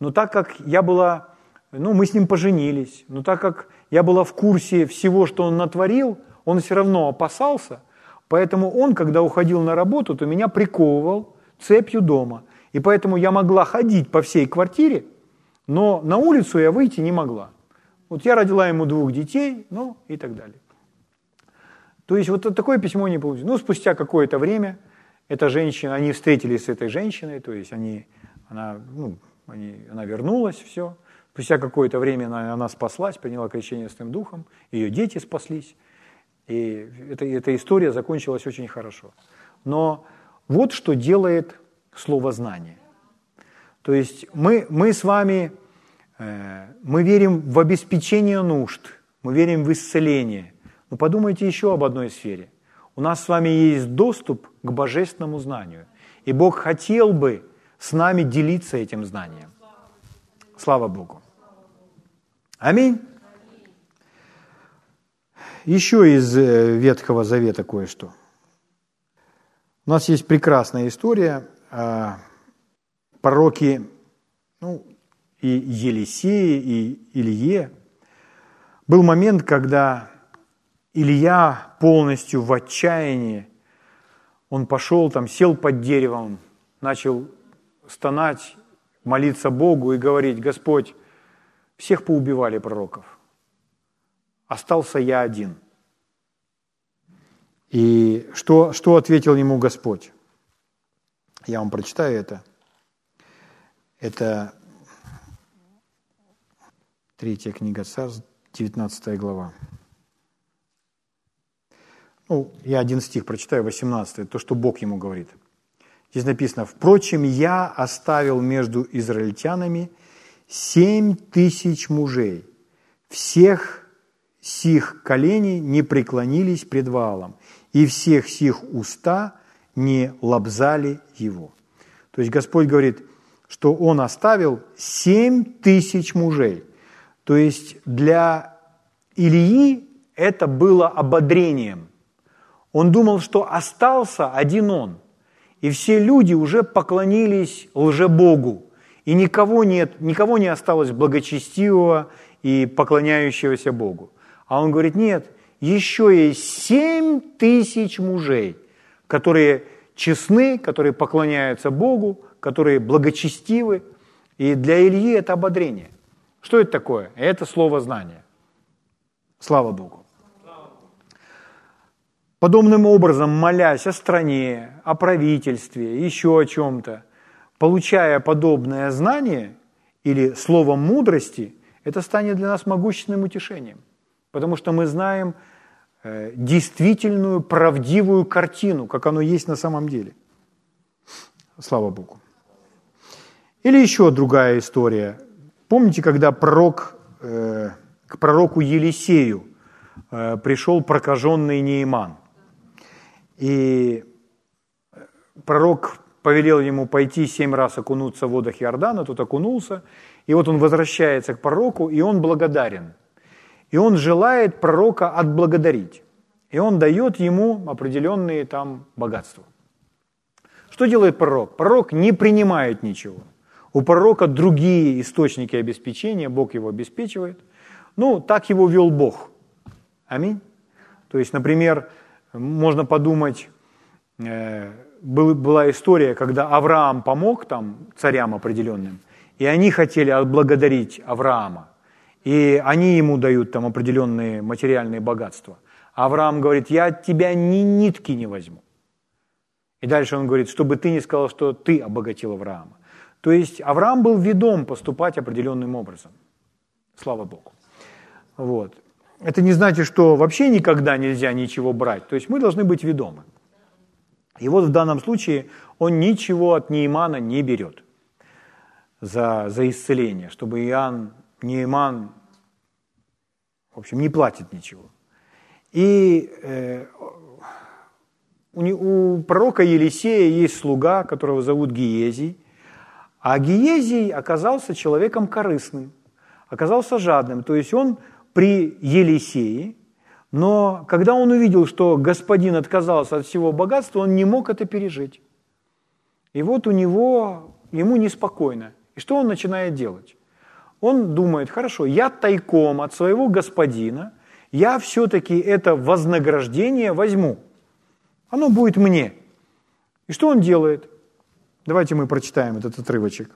Speaker 1: Но так как я была, ну, мы с ним поженились, но так как я была в курсе всего, что он натворил, он все равно опасался, поэтому он, когда уходил на работу, то меня приковывал цепью дома. И поэтому я могла ходить по всей квартире, но на улицу я выйти не могла. Вот я родила ему двух детей, ну и так далее. То есть вот такое письмо не получилось. Ну, спустя какое-то время эта женщина, они встретились с этой женщиной, то есть они, она, ну, они, она вернулась, все. Спустя какое-то время она, она спаслась, приняла крещение с тем духом, ее дети спаслись. И эта, эта история закончилась очень хорошо. Но вот что делает слово знание. То есть мы, мы с вами мы верим в обеспечение нужд, мы верим в исцеление. Но подумайте еще об одной сфере. У нас с вами есть доступ к божественному знанию. И Бог хотел бы с нами делиться этим знанием. Слава Богу. Аминь. Еще из э, Ветхого Завета кое-что. У нас есть прекрасная история. Пророки, ну, и Елисее, и Илье. Был момент, когда Илья полностью в отчаянии, он пошел там, сел под деревом, начал стонать, молиться Богу и говорить, Господь, всех поубивали пророков, остался я один. И что, что ответил ему Господь? Я вам прочитаю это. Это Третья книга Царств, 19 глава. Ну, я один стих прочитаю, 18, то, что Бог ему говорит. Здесь написано, «Впрочем, я оставил между израильтянами семь тысяч мужей. Всех сих коленей не преклонились пред Ваалом, и всех сих уста не лобзали его». То есть Господь говорит, что Он оставил семь тысяч мужей – то есть для Ильи это было ободрением. Он думал, что остался один он, и все люди уже поклонились лжебогу, и никого, нет, никого не осталось благочестивого и поклоняющегося Богу. А он говорит, нет, еще есть семь тысяч мужей, которые честны, которые поклоняются Богу, которые благочестивы. И для Ильи это ободрение – Что это такое? Это слово знание. Слава Богу. Подобным образом, молясь о стране, о правительстве, еще о чем-то, получая подобное знание или слово мудрости, это станет для нас могущественным утешением. Потому что мы знаем э, действительную, правдивую картину, как оно есть на самом деле. Слава Богу. Или еще другая история. Помните, когда пророк, э, к пророку Елисею э, пришел прокаженный Неиман? И пророк повелел ему пойти семь раз окунуться в водах Иордана, тот окунулся, и вот он возвращается к пророку, и он благодарен. И он желает пророка отблагодарить. И он дает ему определенные там богатства. Что делает пророк? Пророк не принимает ничего. У пророка другие источники обеспечения, Бог его обеспечивает. Ну, так его вел Бог. Аминь. То есть, например, можно подумать, э, была история, когда Авраам помог там царям определенным, и они хотели отблагодарить Авраама, и они ему дают там определенные материальные богатства. Авраам говорит, я от тебя ни нитки не возьму. И дальше он говорит, чтобы ты не сказал, что ты обогатил Авраама. То есть Авраам был ведом поступать определенным образом. Слава Богу. Вот это не значит, что вообще никогда нельзя ничего брать. То есть мы должны быть ведомы. И вот в данном случае он ничего от Неймана не берет за, за исцеление, чтобы Иоанн, Нейман, в общем, не платит ничего. И э, у, у пророка Елисея есть слуга, которого зовут Гиезий, а Гиезий оказался человеком корыстным, оказался жадным, то есть он при Елисее, но когда он увидел, что господин отказался от всего богатства, он не мог это пережить. И вот у него, ему неспокойно. И что он начинает делать? Он думает, хорошо, я тайком от своего господина, я все-таки это вознаграждение возьму. Оно будет мне. И что он делает? Давайте мы прочитаем этот отрывочек.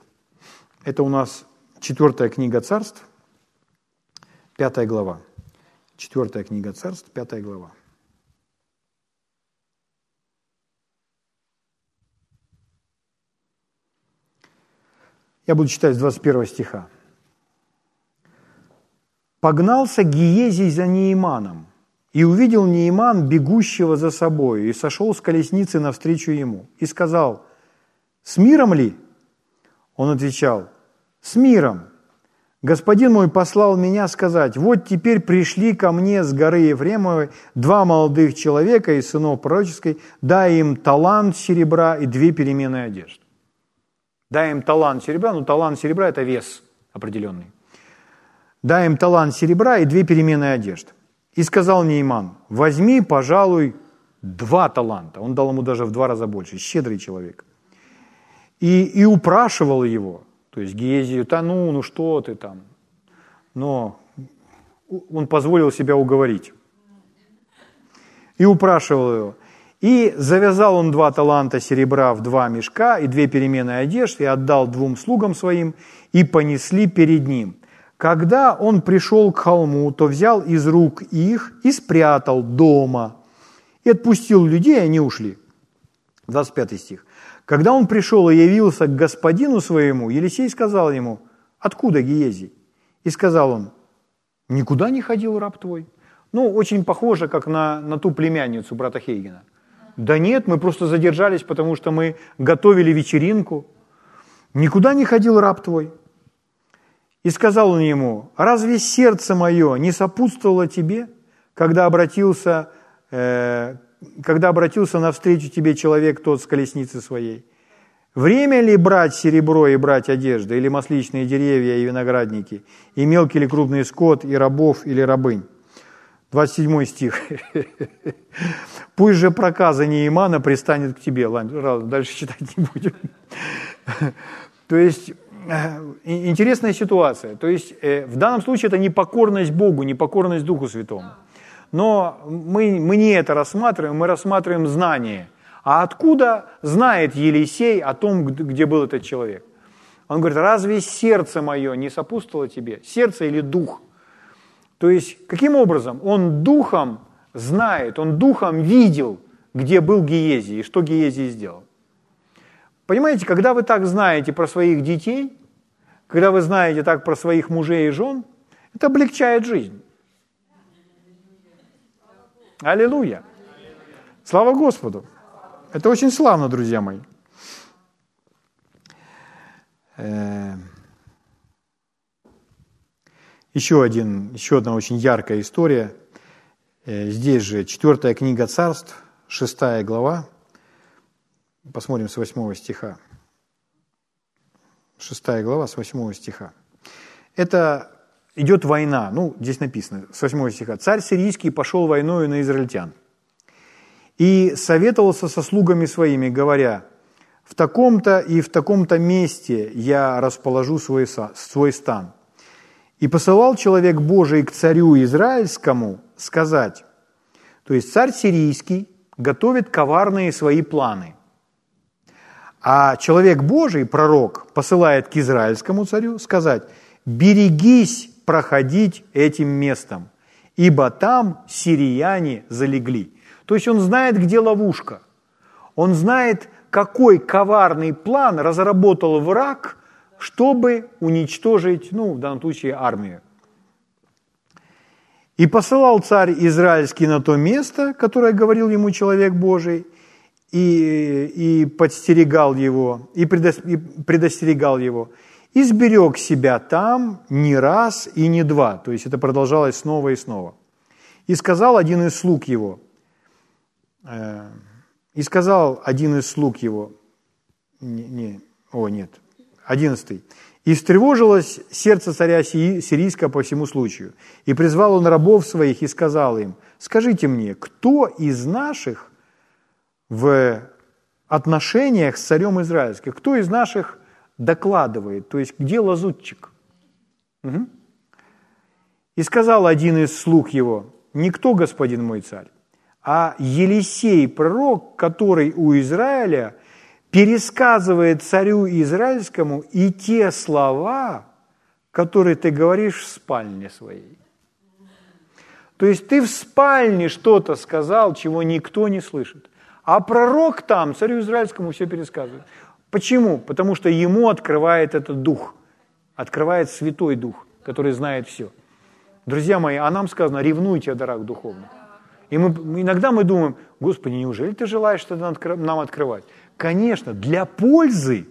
Speaker 1: Это у нас четвертая книга царств, Пятая глава. Четвертая книга царств, пятая глава. Я буду читать с 21 стиха. «Погнался Гиезий за Неиманом, и увидел Неиман, бегущего за собой, и сошел с колесницы навстречу ему, и сказал, «С миром ли?» Он отвечал, «С миром». Господин мой послал меня сказать, вот теперь пришли ко мне с горы Ефремовой два молодых человека из сынов пророческой, дай им талант серебра и две переменные одежды. Дай им талант серебра, ну талант серебра – это вес определенный. Дай им талант серебра и две переменные одежды. И сказал Нейман, возьми, пожалуй, два таланта. Он дал ему даже в два раза больше, щедрый человек. И, и упрашивал его, то есть Гезию, да ну, ну что ты там. Но он позволил себя уговорить. И упрашивал его. И завязал он два таланта серебра в два мешка и две перемены одежды, и отдал двум слугам своим, и понесли перед ним. Когда он пришел к холму, то взял из рук их и спрятал дома, и отпустил людей, и они ушли. 25 стих. Когда он пришел и явился к господину своему, Елисей сказал ему, откуда Гиезий? И сказал он, никуда не ходил раб твой. Ну, очень похоже, как на, на ту племянницу брата Хейгена. Да нет, мы просто задержались, потому что мы готовили вечеринку. Никуда не ходил раб твой. И сказал он ему, разве сердце мое не сопутствовало тебе, когда обратился э, когда обратился навстречу тебе человек тот с колесницы своей? Время ли брать серебро и брать одежду, или масличные деревья и виноградники, и мелкий или крупный скот, и рабов или рабынь? 27 стих. «Пусть же проказа Неимана пристанет к тебе». Ладно, дальше читать не будем. То есть, э, интересная ситуация. То есть, э, в данном случае это непокорность Богу, непокорность Духу Святому. Но мы, мы не это рассматриваем, мы рассматриваем знание. А откуда знает Елисей о том, где был этот человек? Он говорит, разве сердце мое не сопутствовало тебе? Сердце или дух? То есть, каким образом? Он духом знает, он духом видел, где был Гиезий и что Гиезий сделал. Понимаете, когда вы так знаете про своих детей, когда вы знаете так про своих мужей и жен, это облегчает жизнь. Аллилуйя. Слава Господу. Это очень славно, друзья мои. Э, еще, один, еще одна очень яркая история. Э, здесь же четвертая книга царств, шестая глава. Посмотрим с восьмого стиха. Шестая глава с восьмого стиха. Это идет война. Ну, здесь написано, с восьмого стиха. «Царь сирийский пошел войною на израильтян и советовался со слугами своими, говоря, в таком-то и в таком-то месте я расположу свой, свой стан. И посылал человек Божий к царю Израильскому сказать, то есть царь сирийский готовит коварные свои планы. А человек Божий, пророк, посылает к израильскому царю сказать, берегись проходить этим местом, ибо там сирияне залегли. То есть он знает, где ловушка. Он знает, какой коварный план разработал враг, чтобы уничтожить, ну, в данном случае, армию. И посылал царь Израильский на то место, которое говорил ему человек Божий, и, и подстерегал его, и, и предостерегал его, и сберег себя там не раз и не два. То есть это продолжалось снова и снова. И сказал один из слуг его, э, и сказал один из слуг его, не, не, о нет, одиннадцатый, и встревожилось сердце царя сирийского по всему случаю. И призвал он рабов своих и сказал им, скажите мне, кто из наших в отношениях с царем израильским, кто из наших докладывает, то есть где лазутчик? Угу. И сказал один из слуг его, никто, господин мой царь, а Елисей, пророк, который у Израиля пересказывает царю Израильскому и те слова, которые ты говоришь в спальне своей. То есть ты в спальне что-то сказал, чего никто не слышит. А пророк там, царю Израильскому, все пересказывает. Почему? Потому что ему открывает этот дух, открывает Святой Дух, который знает все. Друзья мои, а нам сказано, ревнуйте о дарах духовных. И мы, иногда мы думаем, Господи, неужели ты желаешь что нам открывать? Конечно, для пользы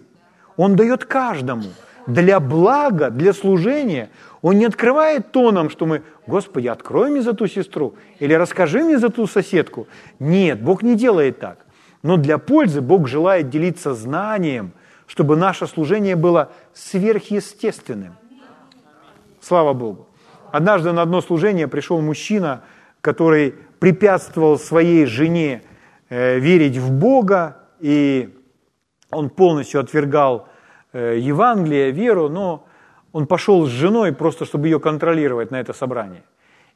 Speaker 1: Он дает каждому, для блага, для служения. Он не открывает тоном, что мы, Господи, открой мне за ту сестру или расскажи мне за ту соседку. Нет, Бог не делает так. Но для пользы Бог желает делиться знанием, чтобы наше служение было сверхъестественным. Слава Богу. Однажды на одно служение пришел мужчина, который препятствовал своей жене э, верить в Бога, и он полностью отвергал э, Евангелие, веру, но он пошел с женой просто, чтобы ее контролировать на это собрание.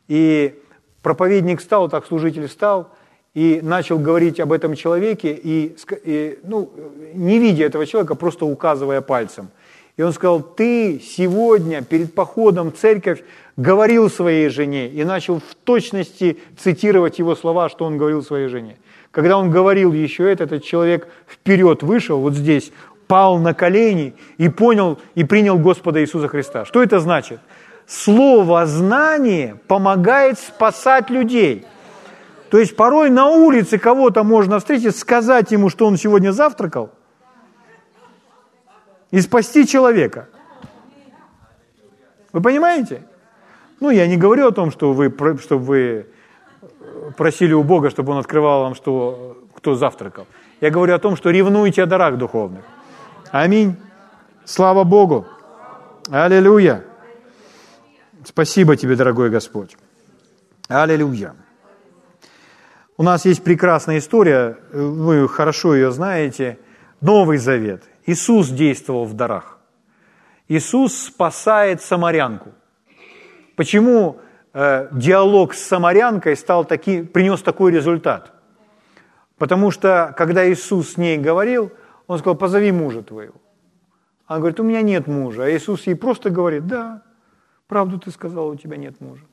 Speaker 1: И проповедник стал, так служитель стал, и начал говорить об этом человеке, и, и ну, не видя этого человека, просто указывая пальцем. И он сказал, ты сегодня перед походом в церковь говорил своей жене, и начал в точности цитировать его слова, что он говорил своей жене. Когда он говорил еще это, этот человек вперед вышел, вот здесь, пал на колени и понял и принял Господа Иисуса Христа. Что это значит? Слово знание помогает спасать людей. То есть порой на улице кого-то можно встретить, сказать ему, что он сегодня завтракал, и спасти человека. Вы понимаете? Ну, я не говорю о том, что вы, чтобы вы просили у Бога, чтобы Он открывал вам, что, кто завтракал. Я говорю о том, что ревнуйте о дарах духовных. Аминь. Слава Богу. Аллилуйя. Спасибо тебе, дорогой Господь. Аллилуйя. У нас есть прекрасная история, вы хорошо ее знаете, Новый Завет. Иисус действовал в дарах. Иисус спасает самарянку. Почему э, диалог с самарянкой стал таки, принес такой результат? Потому что, когда Иисус с ней говорил, Он сказал, позови мужа твоего. Она говорит, у меня нет мужа. А Иисус ей просто говорит, да, правду ты сказала, у тебя нет мужа.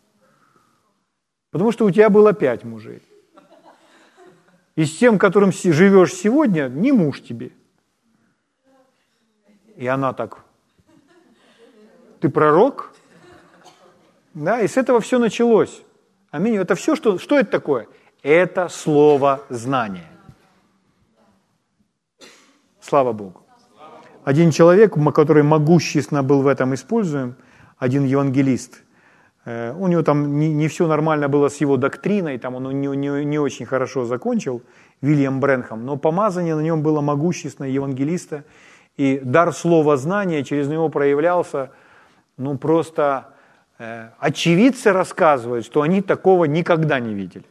Speaker 1: Потому что у тебя было пять мужей. И с тем, которым живешь сегодня, не муж тебе. И она так, ты пророк? Да, и с этого все началось. Аминь. Это все, что, что это такое? Это слово знания. Слава Богу. Один человек, который могущественно был в этом используем, один евангелист, у него там не, не все нормально было с его доктриной, там он не, не, не очень хорошо закончил, Вильям Бренхам, но помазание на нем было могущественное евангелиста, и дар слова знания через него проявлялся, ну просто э, очевидцы рассказывают, что они такого никогда не видели.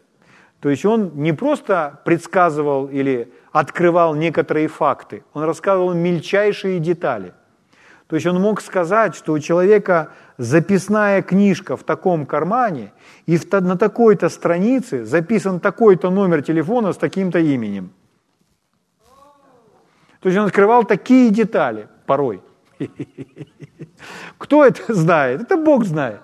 Speaker 1: То есть он не просто предсказывал или открывал некоторые факты, он рассказывал мельчайшие детали. То есть он мог сказать, что у человека записная книжка в таком кармане, и на такой-то странице записан такой-то номер телефона с таким-то именем. То есть он открывал такие детали порой. (laughs) Кто это знает? Это Бог знает.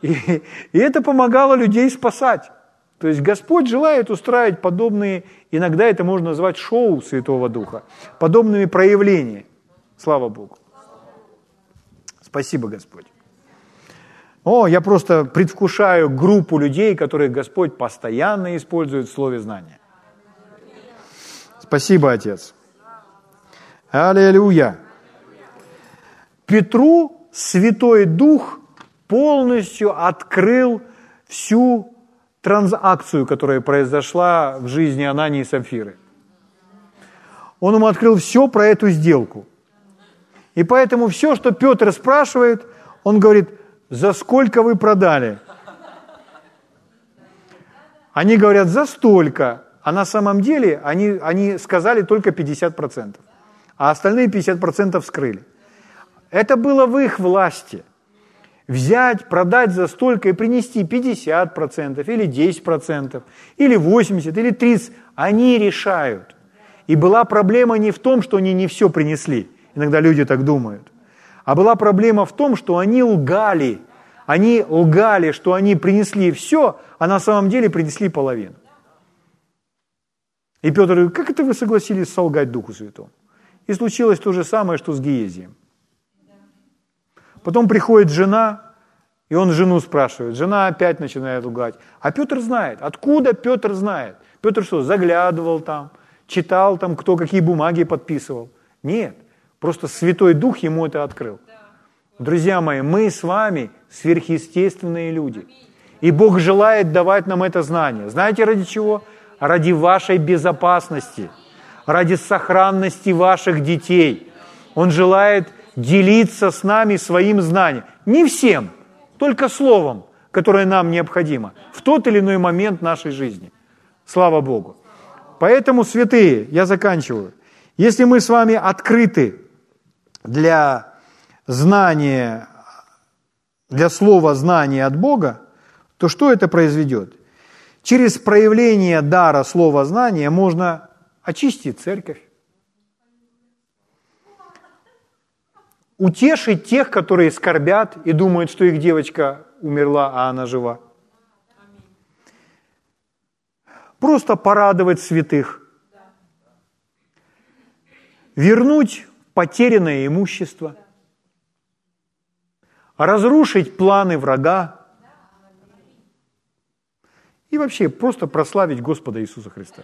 Speaker 1: И, и это помогало людей спасать. То есть Господь желает устраивать подобные, иногда это можно назвать шоу Святого Духа, подобными проявлениями. Слава Богу. Спасибо, Господь. О, я просто предвкушаю группу людей, которых Господь постоянно использует в слове знания. Спасибо, Отец. Аллилуйя. Петру Святой Дух полностью открыл всю транзакцию, которая произошла в жизни Анании и Сапфиры. Он ему открыл все про эту сделку. И поэтому все, что Петр спрашивает, он говорит, за сколько вы продали? Они говорят, за столько. А на самом деле они, они сказали только 50%. А остальные 50% скрыли. Это было в их власти – взять, продать за столько и принести 50% или 10%, или 80%, или 30%. Они решают. И была проблема не в том, что они не все принесли. Иногда люди так думают. А была проблема в том, что они лгали. Они лгали, что они принесли все, а на самом деле принесли половину. И Петр говорит, как это вы согласились солгать Духу Святому? И случилось то же самое, что с Гиезием. Потом приходит жена, и он жену спрашивает. Жена опять начинает лгать. А Петр знает. Откуда Петр знает? Петр что, заглядывал там, читал там, кто какие бумаги подписывал? Нет. Просто Святой Дух ему это открыл. Друзья мои, мы с вами сверхъестественные люди. И Бог желает давать нам это знание. Знаете ради чего? Ради вашей безопасности, ради сохранности ваших детей. Он желает делиться с нами своим знанием. Не всем, только словом, которое нам необходимо в тот или иной момент нашей жизни. Слава Богу. Поэтому, святые, я заканчиваю. Если мы с вами открыты для знания, для слова знания от Бога, то что это произведет? Через проявление дара слова знания можно очистить церковь, утешить тех, которые скорбят и думают, что их девочка умерла, а она жива. Просто порадовать святых. Вернуть потерянное имущество. Разрушить планы врага. И вообще просто прославить Господа Иисуса Христа.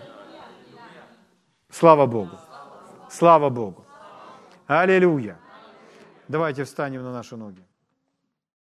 Speaker 1: Слава Богу. Слава Богу. Аллилуйя. Давайте встанем на наши ноги.